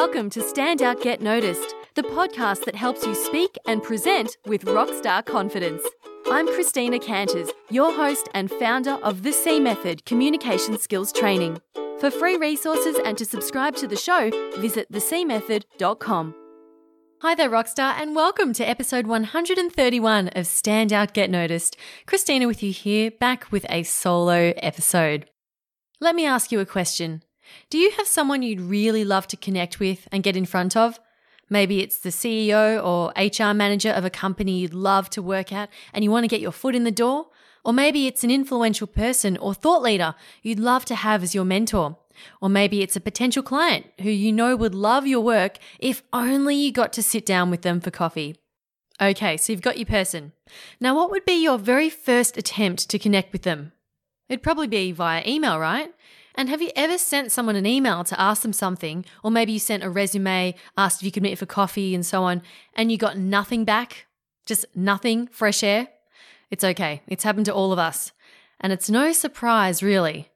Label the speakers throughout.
Speaker 1: welcome to Stand Out Get Noticed, the podcast that helps you speak and present with rockstar confidence. I'm Christina Canters, your host and founder of the C Method Communication Skills Training. For free resources and to subscribe to the show, visit thecmethod.com. Hi there, Rockstar, and welcome to episode 131 of Stand Out Get Noticed. Christina with you here, back with a solo episode. Let me ask you a question. Do you have someone you'd really love to connect with and get in front of? Maybe it's the CEO or HR manager of a company you'd love to work at and you want to get your foot in the door. Or maybe it's an influential person or thought leader you'd love to have as your mentor. Or maybe it's a potential client who you know would love your work if only you got to sit down with them for coffee. Okay, so you've got your person. Now, what would be your very first attempt to connect with them? It'd probably be via email, right? And have you ever sent someone an email to ask them something, or maybe you sent a resume, asked if you could meet for coffee and so on, and you got nothing back? Just nothing, fresh air? It's okay. It's happened to all of us. And it's no surprise, really.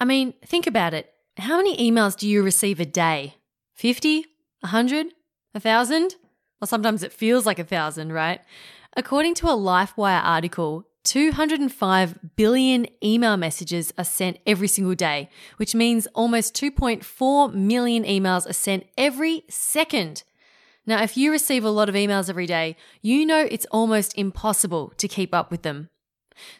Speaker 1: I mean, think about it. How many emails do you receive a day? 50? 100? 1,000? Well, sometimes it feels like a thousand, right? According to a LifeWire article, 205 billion email messages are sent every single day, which means almost 2.4 million emails are sent every second. Now, if you receive a lot of emails every day, you know it's almost impossible to keep up with them.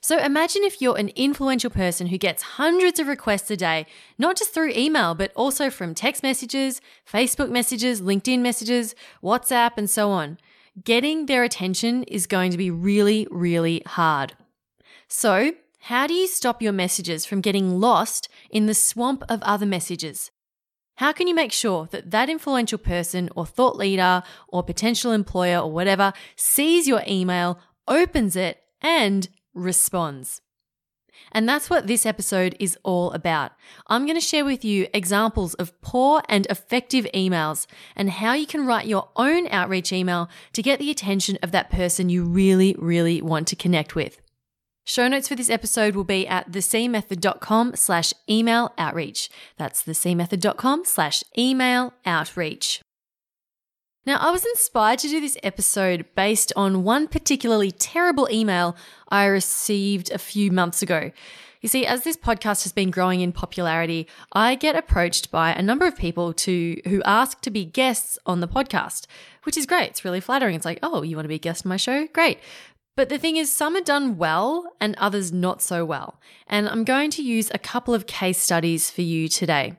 Speaker 1: So imagine if you're an influential person who gets hundreds of requests a day, not just through email, but also from text messages, Facebook messages, LinkedIn messages, WhatsApp, and so on getting their attention is going to be really, really hard. So, how do you stop your messages from getting lost in the swamp of other messages? How can you make sure that that influential person or thought leader or potential employer or whatever sees your email, opens it, and responds? And that's what this episode is all about. I'm going to share with you examples of poor and effective emails and how you can write your own outreach email to get the attention of that person you really, really want to connect with. Show notes for this episode will be at thecmethod.com slash email outreach. That's thecmethod.com slash email outreach. Now, I was inspired to do this episode based on one particularly terrible email I received a few months ago. You see, as this podcast has been growing in popularity, I get approached by a number of people to who ask to be guests on the podcast, which is great. It's really flattering. It's like, oh, you want to be a guest on my show? Great. But the thing is, some are done well and others not so well. And I'm going to use a couple of case studies for you today.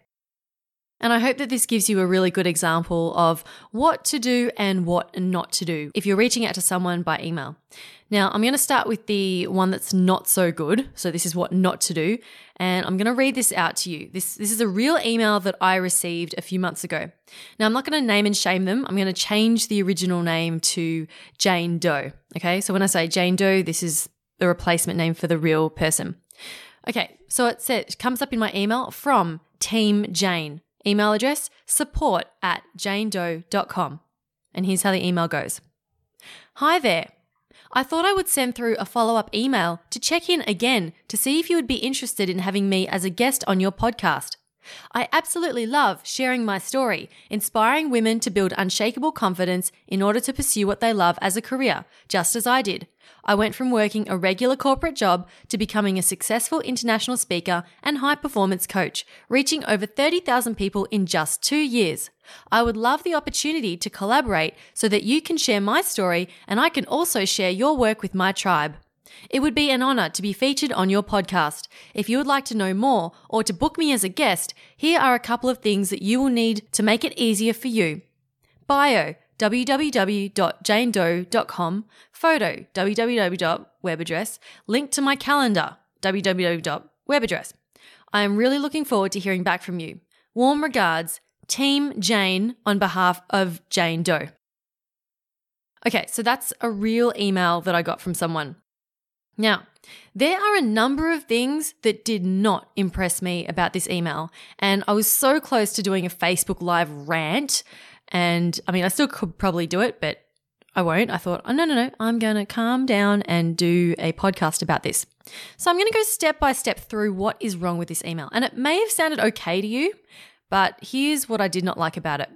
Speaker 1: And I hope that this gives you a really good example of what to do and what not to do if you're reaching out to someone by email. Now, I'm going to start with the one that's not so good. So, this is what not to do. And I'm going to read this out to you. This, this is a real email that I received a few months ago. Now, I'm not going to name and shame them. I'm going to change the original name to Jane Doe. Okay. So, when I say Jane Doe, this is the replacement name for the real person. Okay. So, it says, it comes up in my email from Team Jane. Email address support at janedoe.com. And here's how the email goes Hi there. I thought I would send through a follow up email to check in again to see if you would be interested in having me as a guest on your podcast. I absolutely love sharing my story, inspiring women to build unshakable confidence in order to pursue what they love as a career, just as I did. I went from working a regular corporate job to becoming a successful international speaker and high performance coach, reaching over 30,000 people in just two years. I would love the opportunity to collaborate so that you can share my story and I can also share your work with my tribe. It would be an honor to be featured on your podcast. If you would like to know more or to book me as a guest, here are a couple of things that you will need to make it easier for you. Bio www.janedoe.com, photo www.web address, link to my calendar www.web address. I am really looking forward to hearing back from you. Warm regards, Team Jane on behalf of Jane Doe. Okay, so that's a real email that I got from someone. Now, there are a number of things that did not impress me about this email, and I was so close to doing a Facebook Live rant. And I mean, I still could probably do it, but I won't. I thought, oh, no, no, no, I'm going to calm down and do a podcast about this. So I'm going to go step by step through what is wrong with this email. And it may have sounded okay to you, but here's what I did not like about it.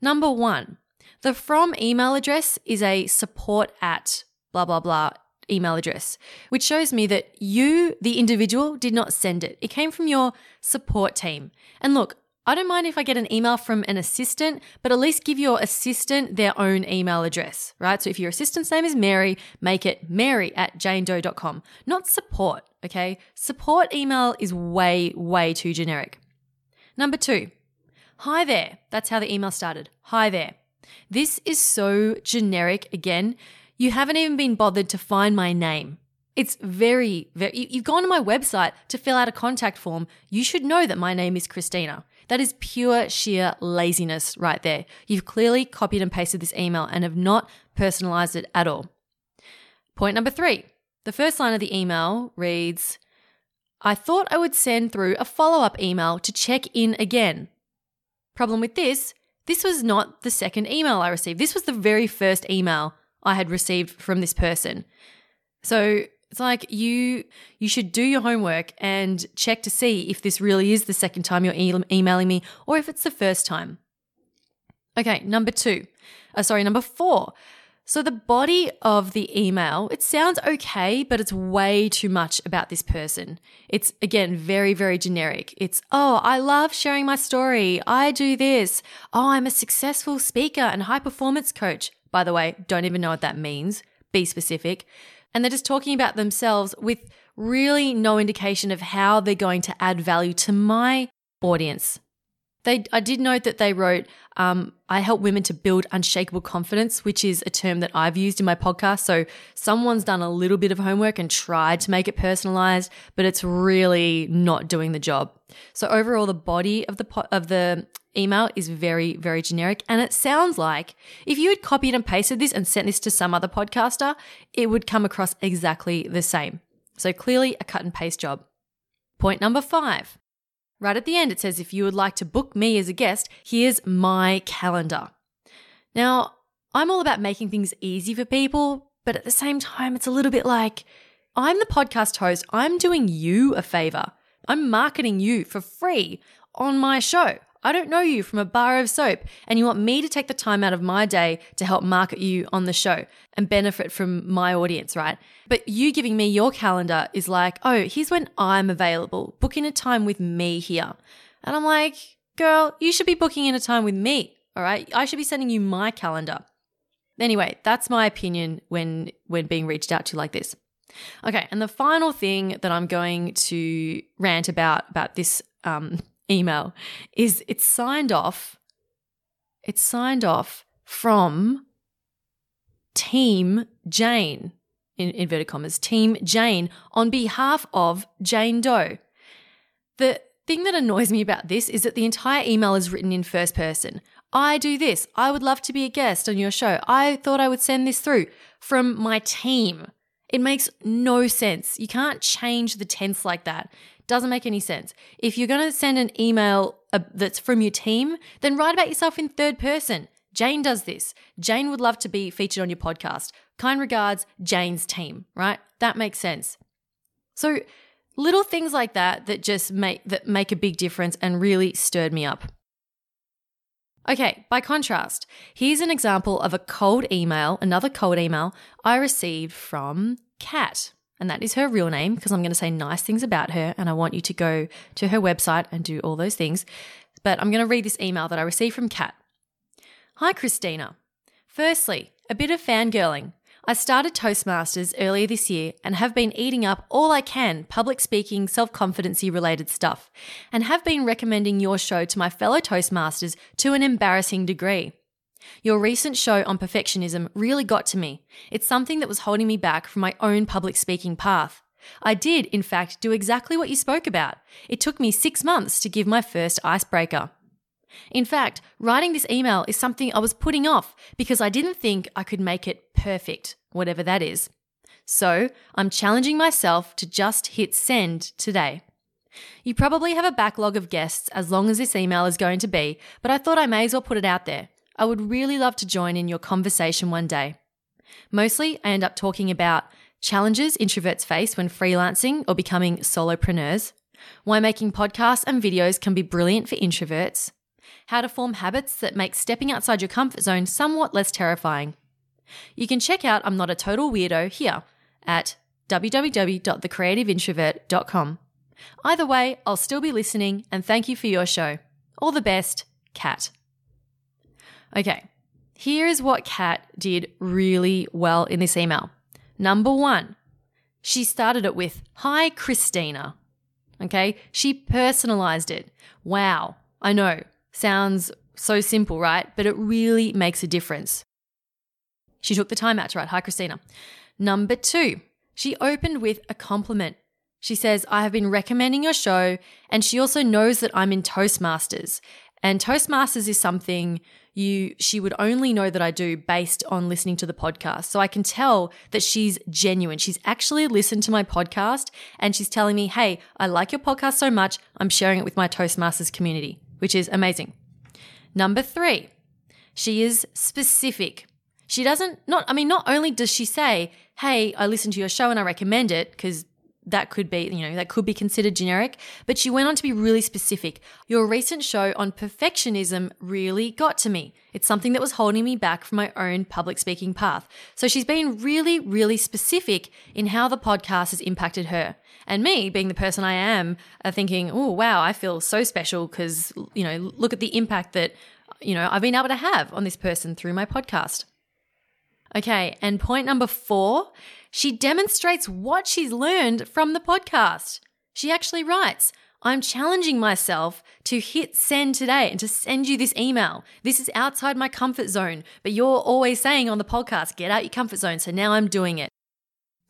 Speaker 1: Number one, the from email address is a support at blah, blah, blah email address, which shows me that you, the individual, did not send it. It came from your support team. And look, I don't mind if I get an email from an assistant, but at least give your assistant their own email address, right? So if your assistant's name is Mary, make it mary at janedoe.com, not support, okay? Support email is way, way too generic. Number two, hi there. That's how the email started. Hi there. This is so generic again. You haven't even been bothered to find my name. It's very, very, you've gone to my website to fill out a contact form. You should know that my name is Christina. That is pure sheer laziness right there. You've clearly copied and pasted this email and have not personalized it at all. Point number three the first line of the email reads I thought I would send through a follow up email to check in again. Problem with this, this was not the second email I received. This was the very first email I had received from this person. So it's like you you should do your homework and check to see if this really is the second time you're e- emailing me or if it's the first time. Okay, number 2. Uh, sorry, number 4. So the body of the email, it sounds okay, but it's way too much about this person. It's again very very generic. It's, "Oh, I love sharing my story. I do this. Oh, I'm a successful speaker and high performance coach." By the way, don't even know what that means. Be specific and they're just talking about themselves with really no indication of how they're going to add value to my audience. They, I did note that they wrote, um, I help women to build unshakable confidence, which is a term that I've used in my podcast. So someone's done a little bit of homework and tried to make it personalized, but it's really not doing the job. So overall, the body of the po- of the email is very, very generic. And it sounds like if you had copied and pasted this and sent this to some other podcaster, it would come across exactly the same. So clearly a cut and paste job. Point number five. Right at the end, it says, if you would like to book me as a guest, here's my calendar. Now, I'm all about making things easy for people, but at the same time, it's a little bit like I'm the podcast host. I'm doing you a favor. I'm marketing you for free on my show. I don't know you from a bar of soap, and you want me to take the time out of my day to help market you on the show and benefit from my audience, right? But you giving me your calendar is like, oh, here's when I'm available. Booking a time with me here. And I'm like, girl, you should be booking in a time with me. All right. I should be sending you my calendar. Anyway, that's my opinion when when being reached out to like this. Okay, and the final thing that I'm going to rant about about this um, email is it's signed off. It's signed off from Team Jane, in inverted commas, Team Jane on behalf of Jane Doe. The thing that annoys me about this is that the entire email is written in first person. I do this. I would love to be a guest on your show. I thought I would send this through from my team. It makes no sense. You can't change the tense like that. Doesn't make any sense. If you're going to send an email uh, that's from your team, then write about yourself in third person. Jane does this. Jane would love to be featured on your podcast. Kind regards, Jane's team, right? That makes sense. So, little things like that that just make that make a big difference and really stirred me up. Okay, by contrast, here's an example of a cold email, another cold email I received from Kat and that is her real name because I'm going to say nice things about her and I want you to go to her website and do all those things. But I'm going to read this email that I received from Kat. Hi, Christina. Firstly, a bit of fangirling. I started Toastmasters earlier this year and have been eating up all I can public speaking, self confidency related stuff, and have been recommending your show to my fellow Toastmasters to an embarrassing degree. Your recent show on perfectionism really got to me. It's something that was holding me back from my own public speaking path. I did, in fact, do exactly what you spoke about. It took me six months to give my first icebreaker. In fact, writing this email is something I was putting off because I didn't think I could make it perfect, whatever that is. So, I'm challenging myself to just hit send today. You probably have a backlog of guests as long as this email is going to be, but I thought I may as well put it out there. I would really love to join in your conversation one day. Mostly, I end up talking about challenges introverts face when freelancing or becoming solopreneurs, why making podcasts and videos can be brilliant for introverts, how to form habits that make stepping outside your comfort zone somewhat less terrifying. You can check out I'm Not a Total Weirdo here at www.thecreativeintrovert.com. Either way, I'll still be listening and thank you for your show. All the best, Kat. Okay, here is what Kat did really well in this email. Number one, she started it with, Hi, Christina. Okay, she personalized it. Wow, I know, sounds so simple, right? But it really makes a difference. She took the time out to write, Hi, Christina. Number two, she opened with a compliment. She says, I have been recommending your show, and she also knows that I'm in Toastmasters. And Toastmasters is something you she would only know that I do based on listening to the podcast. So I can tell that she's genuine. She's actually listened to my podcast and she's telling me, "Hey, I like your podcast so much, I'm sharing it with my Toastmasters community," which is amazing. Number 3. She is specific. She doesn't not I mean not only does she say, "Hey, I listened to your show and I recommend it" because that could be, you know, that could be considered generic, but she went on to be really specific. Your recent show on perfectionism really got to me. It's something that was holding me back from my own public speaking path. So she's been really, really specific in how the podcast has impacted her. And me, being the person I am, uh, thinking, oh, wow, I feel so special because, you know, look at the impact that, you know, I've been able to have on this person through my podcast. Okay, and point number four she demonstrates what she's learned from the podcast. She actually writes, I'm challenging myself to hit send today and to send you this email. This is outside my comfort zone, but you're always saying on the podcast, get out your comfort zone. So now I'm doing it.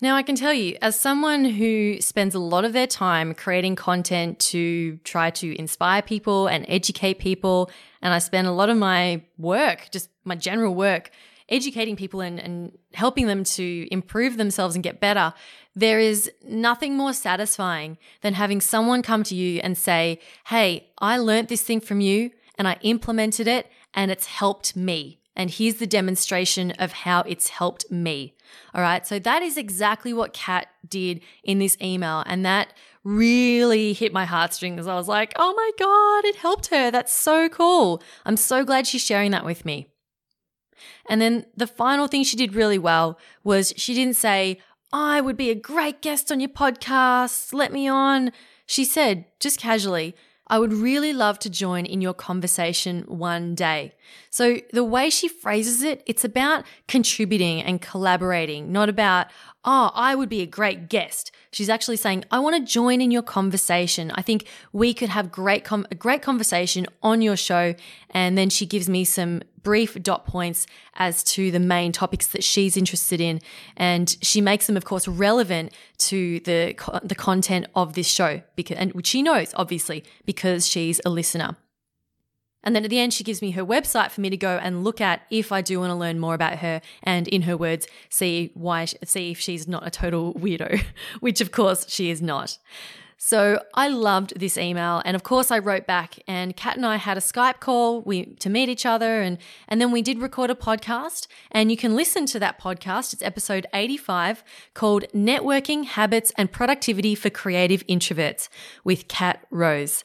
Speaker 1: Now, I can tell you, as someone who spends a lot of their time creating content to try to inspire people and educate people, and I spend a lot of my work, just my general work, educating people and, and helping them to improve themselves and get better, there is nothing more satisfying than having someone come to you and say, Hey, I learned this thing from you and I implemented it and it's helped me. And here's the demonstration of how it's helped me. All right. So that is exactly what Kat did in this email. And that really hit my heartstrings. I was like, oh my God, it helped her. That's so cool. I'm so glad she's sharing that with me. And then the final thing she did really well was she didn't say, I would be a great guest on your podcast, let me on. She said, just casually, I would really love to join in your conversation one day. So the way she phrases it, it's about contributing and collaborating, not about, oh, I would be a great guest. She's actually saying, I want to join in your conversation. I think we could have great com- a great conversation on your show. And then she gives me some brief dot points as to the main topics that she's interested in. And she makes them, of course, relevant to the, the content of this show because, and which she knows, obviously, because she's a listener. And then at the end, she gives me her website for me to go and look at if I do want to learn more about her and, in her words, see why, see if she's not a total weirdo, which of course she is not. So I loved this email. And of course I wrote back and Kat and I had a Skype call we, to meet each other. And, and then we did record a podcast and you can listen to that podcast. It's episode 85 called Networking Habits and Productivity for Creative Introverts with Kat Rose.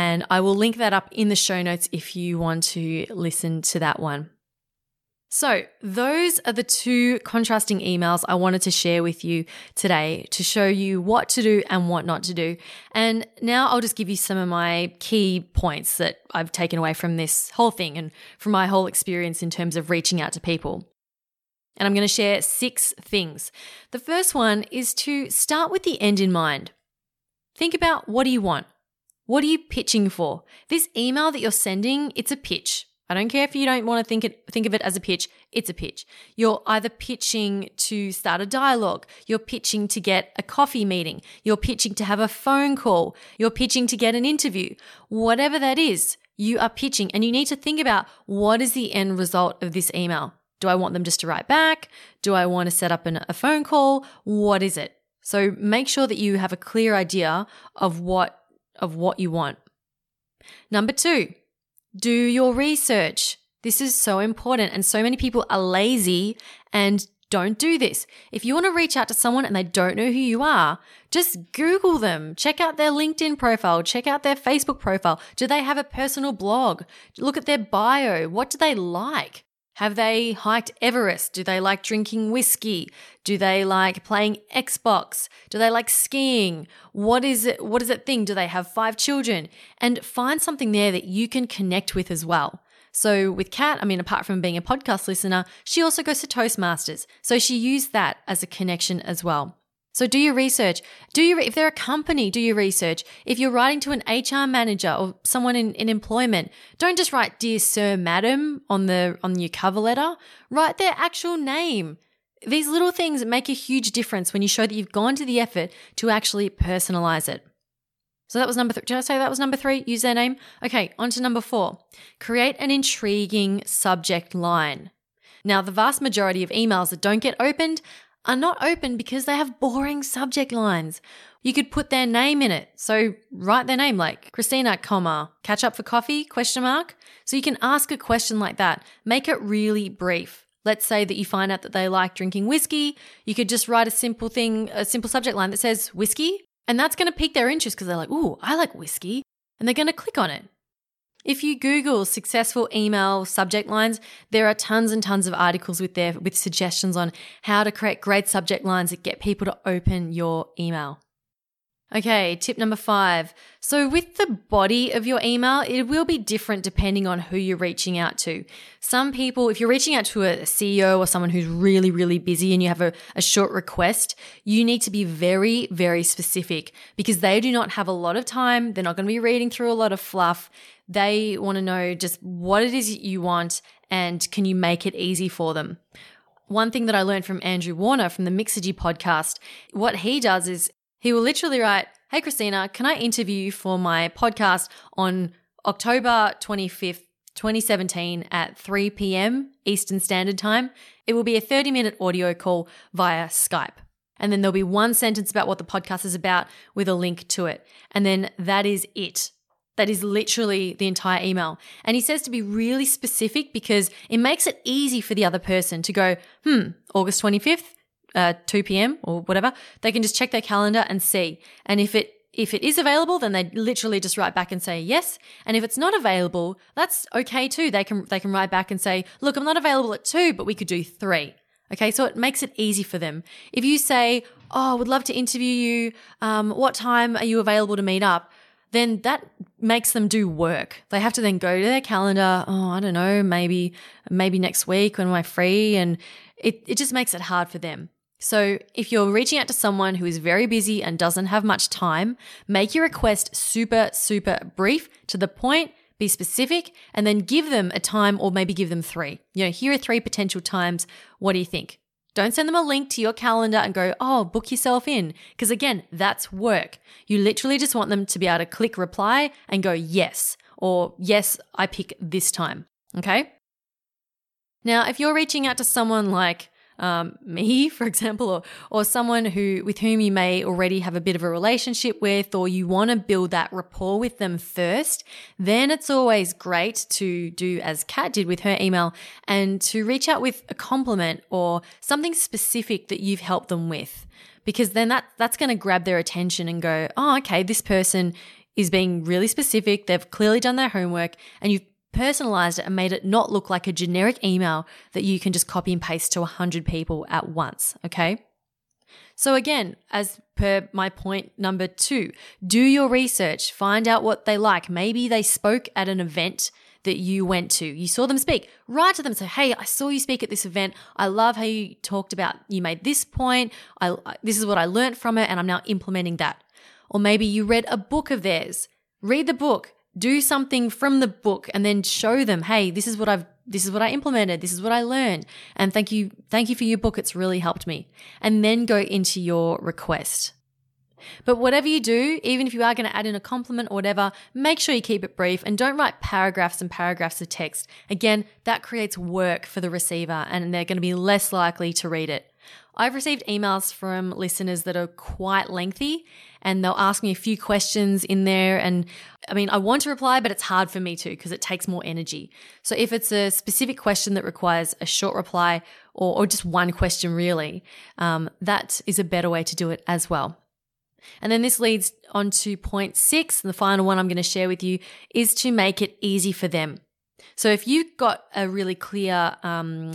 Speaker 1: And I will link that up in the show notes if you want to listen to that one. So, those are the two contrasting emails I wanted to share with you today to show you what to do and what not to do. And now I'll just give you some of my key points that I've taken away from this whole thing and from my whole experience in terms of reaching out to people. And I'm going to share six things. The first one is to start with the end in mind. Think about what do you want? What are you pitching for? This email that you're sending, it's a pitch. I don't care if you don't want to think it think of it as a pitch, it's a pitch. You're either pitching to start a dialogue, you're pitching to get a coffee meeting, you're pitching to have a phone call, you're pitching to get an interview. Whatever that is, you are pitching and you need to think about what is the end result of this email? Do I want them just to write back? Do I want to set up an, a phone call? What is it? So make sure that you have a clear idea of what of what you want. Number 2, do your research. This is so important. And so many people are lazy and don't do this. If you want to reach out to someone and they don't know who you are, just Google them. Check out their LinkedIn profile. Check out their Facebook profile. Do they have a personal blog? Look at their bio. What do they like? Have they hiked Everest? Do they like drinking whiskey? Do they like playing Xbox? Do they like skiing? What is it? What is that thing? Do they have five children? And find something there that you can connect with as well. So with Kat, I mean, apart from being a podcast listener, she also goes to Toastmasters. So she used that as a connection as well. So do your research. Do you, if they're a company, do your research. If you're writing to an HR manager or someone in, in employment, don't just write dear sir, madam on the, on your cover letter. Write their actual name. These little things make a huge difference when you show that you've gone to the effort to actually personalize it. So that was number three. Did I say that was number three? Use their name. Okay, on to number four. Create an intriguing subject line. Now, the vast majority of emails that don't get opened are not open because they have boring subject lines. You could put their name in it. So write their name like Christina, comma, catch up for coffee, question mark. So you can ask a question like that. Make it really brief. Let's say that you find out that they like drinking whiskey. You could just write a simple thing, a simple subject line that says whiskey. And that's going to pique their interest because they're like, ooh, I like whiskey. And they're going to click on it. If you Google successful email subject lines, there are tons and tons of articles with there with suggestions on how to create great subject lines that get people to open your email. Okay, tip number five. So, with the body of your email, it will be different depending on who you're reaching out to. Some people, if you're reaching out to a CEO or someone who's really, really busy and you have a, a short request, you need to be very, very specific because they do not have a lot of time. They're not going to be reading through a lot of fluff. They want to know just what it is you want and can you make it easy for them one thing that I learned from Andrew Warner from the Mixergy podcast, what he does is he will literally write, Hey, Christina, can I interview you for my podcast on October 25th, 2017 at 3 p.m. Eastern Standard Time? It will be a 30 minute audio call via Skype. And then there'll be one sentence about what the podcast is about with a link to it. And then that is it. That is literally the entire email. And he says to be really specific because it makes it easy for the other person to go, hmm, August 25th, uh, 2 p.m. or whatever, they can just check their calendar and see. And if it if it is available, then they literally just write back and say yes. And if it's not available, that's okay too. They can they can write back and say, look, I'm not available at two, but we could do three. Okay, so it makes it easy for them. If you say, oh, I would love to interview you. Um, what time are you available to meet up? Then that makes them do work. They have to then go to their calendar. Oh, I don't know, maybe maybe next week when am I free? And it, it just makes it hard for them. So, if you're reaching out to someone who is very busy and doesn't have much time, make your request super, super brief, to the point, be specific, and then give them a time or maybe give them three. You know, here are three potential times. What do you think? Don't send them a link to your calendar and go, oh, book yourself in. Because again, that's work. You literally just want them to be able to click reply and go, yes, or yes, I pick this time. Okay. Now, if you're reaching out to someone like um, me, for example, or, or someone who with whom you may already have a bit of a relationship with, or you want to build that rapport with them first, then it's always great to do as Kat did with her email and to reach out with a compliment or something specific that you've helped them with. Because then that that's going to grab their attention and go, oh, okay, this person is being really specific. They've clearly done their homework and you've personalized it and made it not look like a generic email that you can just copy and paste to 100 people at once, okay? So, again, as per my point number two, do your research, find out what they like. Maybe they spoke at an event that you went to. You saw them speak. Write to them. Say, hey, I saw you speak at this event. I love how you talked about, you made this point. I, this is what I learned from it, and I'm now implementing that. Or maybe you read a book of theirs. Read the book do something from the book and then show them, hey, this is what I've this is what I implemented, this is what I learned. And thank you, thank you for your book. It's really helped me. And then go into your request. But whatever you do, even if you are going to add in a compliment or whatever, make sure you keep it brief and don't write paragraphs and paragraphs of text. Again, that creates work for the receiver and they're going to be less likely to read it. I've received emails from listeners that are quite lengthy and they'll ask me a few questions in there. And I mean, I want to reply, but it's hard for me to because it takes more energy. So if it's a specific question that requires a short reply or, or just one question, really, um, that is a better way to do it as well. And then this leads on to point six, And the final one I'm going to share with you is to make it easy for them. So if you've got a really clear um,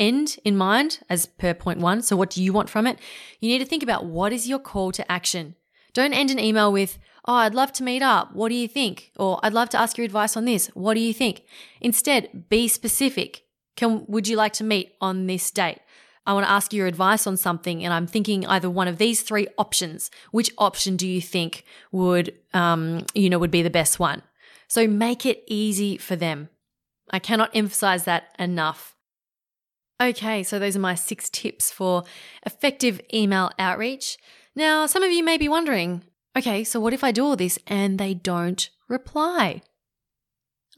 Speaker 1: end in mind, as per point one, so what do you want from it? You need to think about what is your call to action. Don't end an email with, Oh, I'd love to meet up. What do you think? Or I'd love to ask your advice on this. What do you think? Instead, be specific. Can, would you like to meet on this date? I want to ask your advice on something, and I'm thinking either one of these three options. Which option do you think would, um, you know, would be the best one? So make it easy for them. I cannot emphasize that enough. Okay, so those are my six tips for effective email outreach. Now, some of you may be wondering okay, so what if I do all this and they don't reply?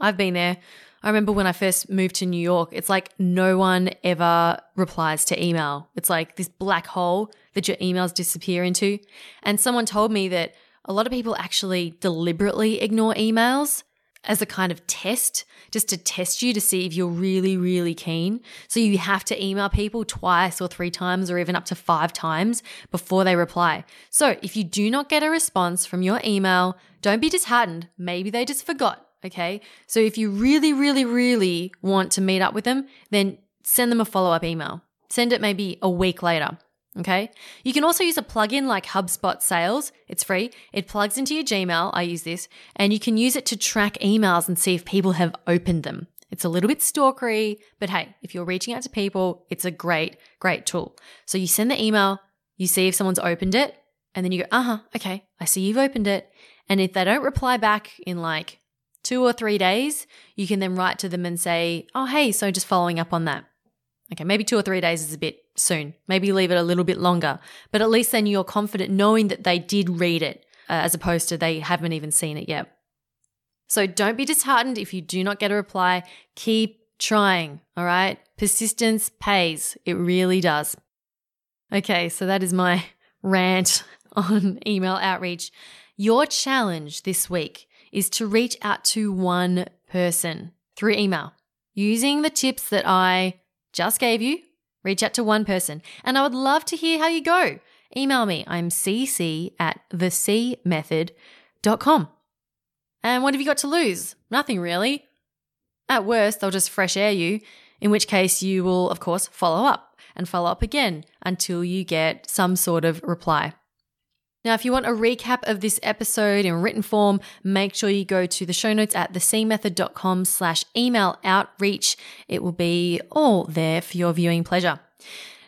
Speaker 1: I've been there. I remember when I first moved to New York, it's like no one ever replies to email. It's like this black hole that your emails disappear into. And someone told me that a lot of people actually deliberately ignore emails as a kind of test, just to test you to see if you're really, really keen. So you have to email people twice or three times or even up to five times before they reply. So if you do not get a response from your email, don't be disheartened. Maybe they just forgot. Okay. So if you really, really, really want to meet up with them, then send them a follow up email. Send it maybe a week later. Okay. You can also use a plugin like HubSpot Sales. It's free. It plugs into your Gmail. I use this and you can use it to track emails and see if people have opened them. It's a little bit stalkery, but hey, if you're reaching out to people, it's a great, great tool. So you send the email, you see if someone's opened it, and then you go, uh huh, okay, I see you've opened it. And if they don't reply back in like two or three days, you can then write to them and say, oh, hey, so just following up on that. Okay, maybe two or three days is a bit soon. Maybe leave it a little bit longer, but at least then you're confident knowing that they did read it uh, as opposed to they haven't even seen it yet. So don't be disheartened if you do not get a reply. Keep trying, all right? Persistence pays. It really does. Okay, so that is my rant on email outreach. Your challenge this week is to reach out to one person through email using the tips that I just gave you Reach out to one person, and I would love to hear how you go. Email me. I'm cc at thecmethod.com. And what have you got to lose? Nothing really. At worst, they'll just fresh air you, in which case you will, of course, follow up and follow up again until you get some sort of reply. Now, if you want a recap of this episode in written form, make sure you go to the show notes at thecmethod.com slash email outreach. It will be all there for your viewing pleasure.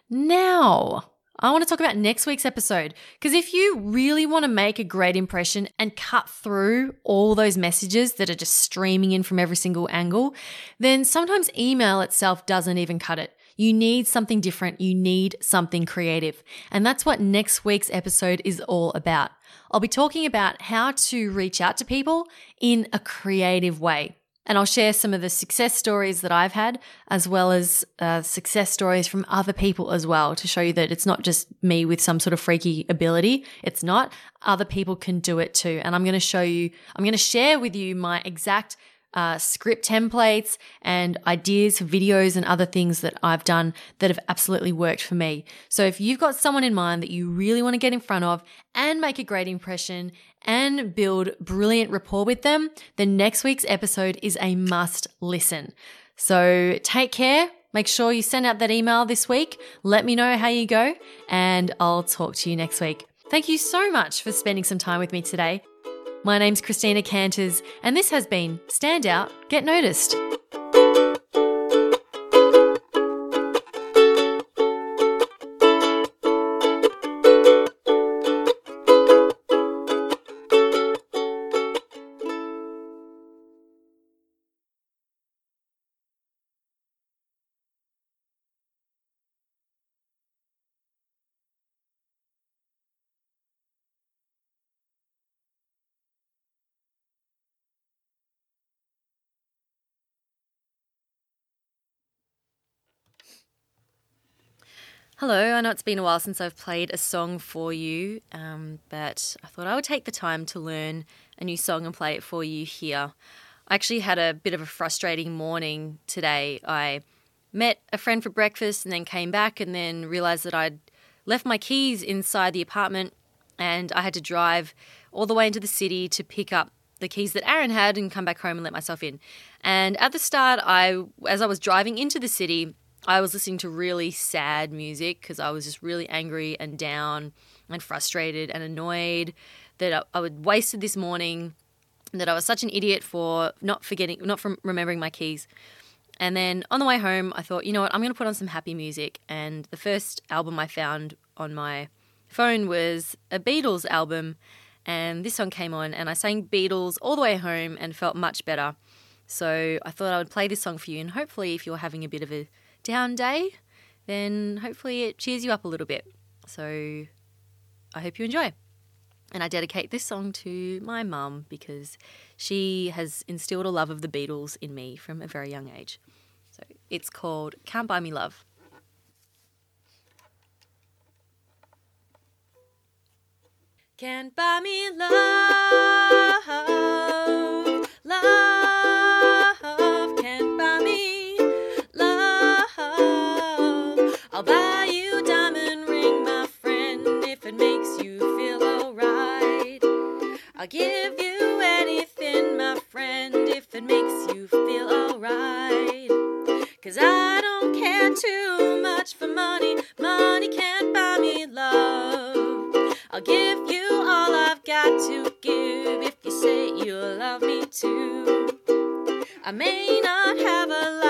Speaker 1: Now, I want to talk about next week's episode because if you really want to make a great impression and cut through all those messages that are just streaming in from every single angle, then sometimes email itself doesn't even cut it. You need something different. You need something creative. And that's what next week's episode is all about. I'll be talking about how to reach out to people in a creative way. And I'll share some of the success stories that I've had, as well as uh, success stories from other people as well, to show you that it's not just me with some sort of freaky ability. It's not. Other people can do it too. And I'm going to show you, I'm going to share with you my exact uh, script templates and ideas for videos and other things that I've done that have absolutely worked for me. So if you've got someone in mind that you really want to get in front of and make a great impression and build brilliant rapport with them, then next week's episode is a must listen. So take care. Make sure you send out that email this week. Let me know how you go, and I'll talk to you next week. Thank you so much for spending some time with me today. My name's Christina Canters, and this has been Stand Out, Get Noticed. Hello, I know it's been a while since I've played a song for you, um, but I thought I would take the time to learn a new song and play it for you here. I actually had a bit of a frustrating morning today. I met a friend for breakfast and then came back and then realized that I'd left my keys inside the apartment and I had to drive all the way into the city to pick up the keys that Aaron had and come back home and let myself in. And at the start, I as I was driving into the city, I was listening to really sad music because I was just really angry and down and frustrated and annoyed that I, I would wasted this morning, that I was such an idiot for not forgetting, not from remembering my keys. And then on the way home, I thought, you know what, I'm going to put on some happy music. And the first album I found on my phone was a Beatles album. And this song came on, and I sang Beatles all the way home and felt much better. So I thought I would play this song for you. And hopefully, if you're having a bit of a down day, then hopefully it cheers you up a little bit. So I hope you enjoy. And I dedicate this song to my mum because she has instilled a love of the Beatles in me from a very young age. So it's called Can't Buy Me Love. Can't buy me love, it makes you feel alright. Cause I don't care too much for money, money can't buy me love. I'll give you all I've got to give if you say you love me too. I may not have a lot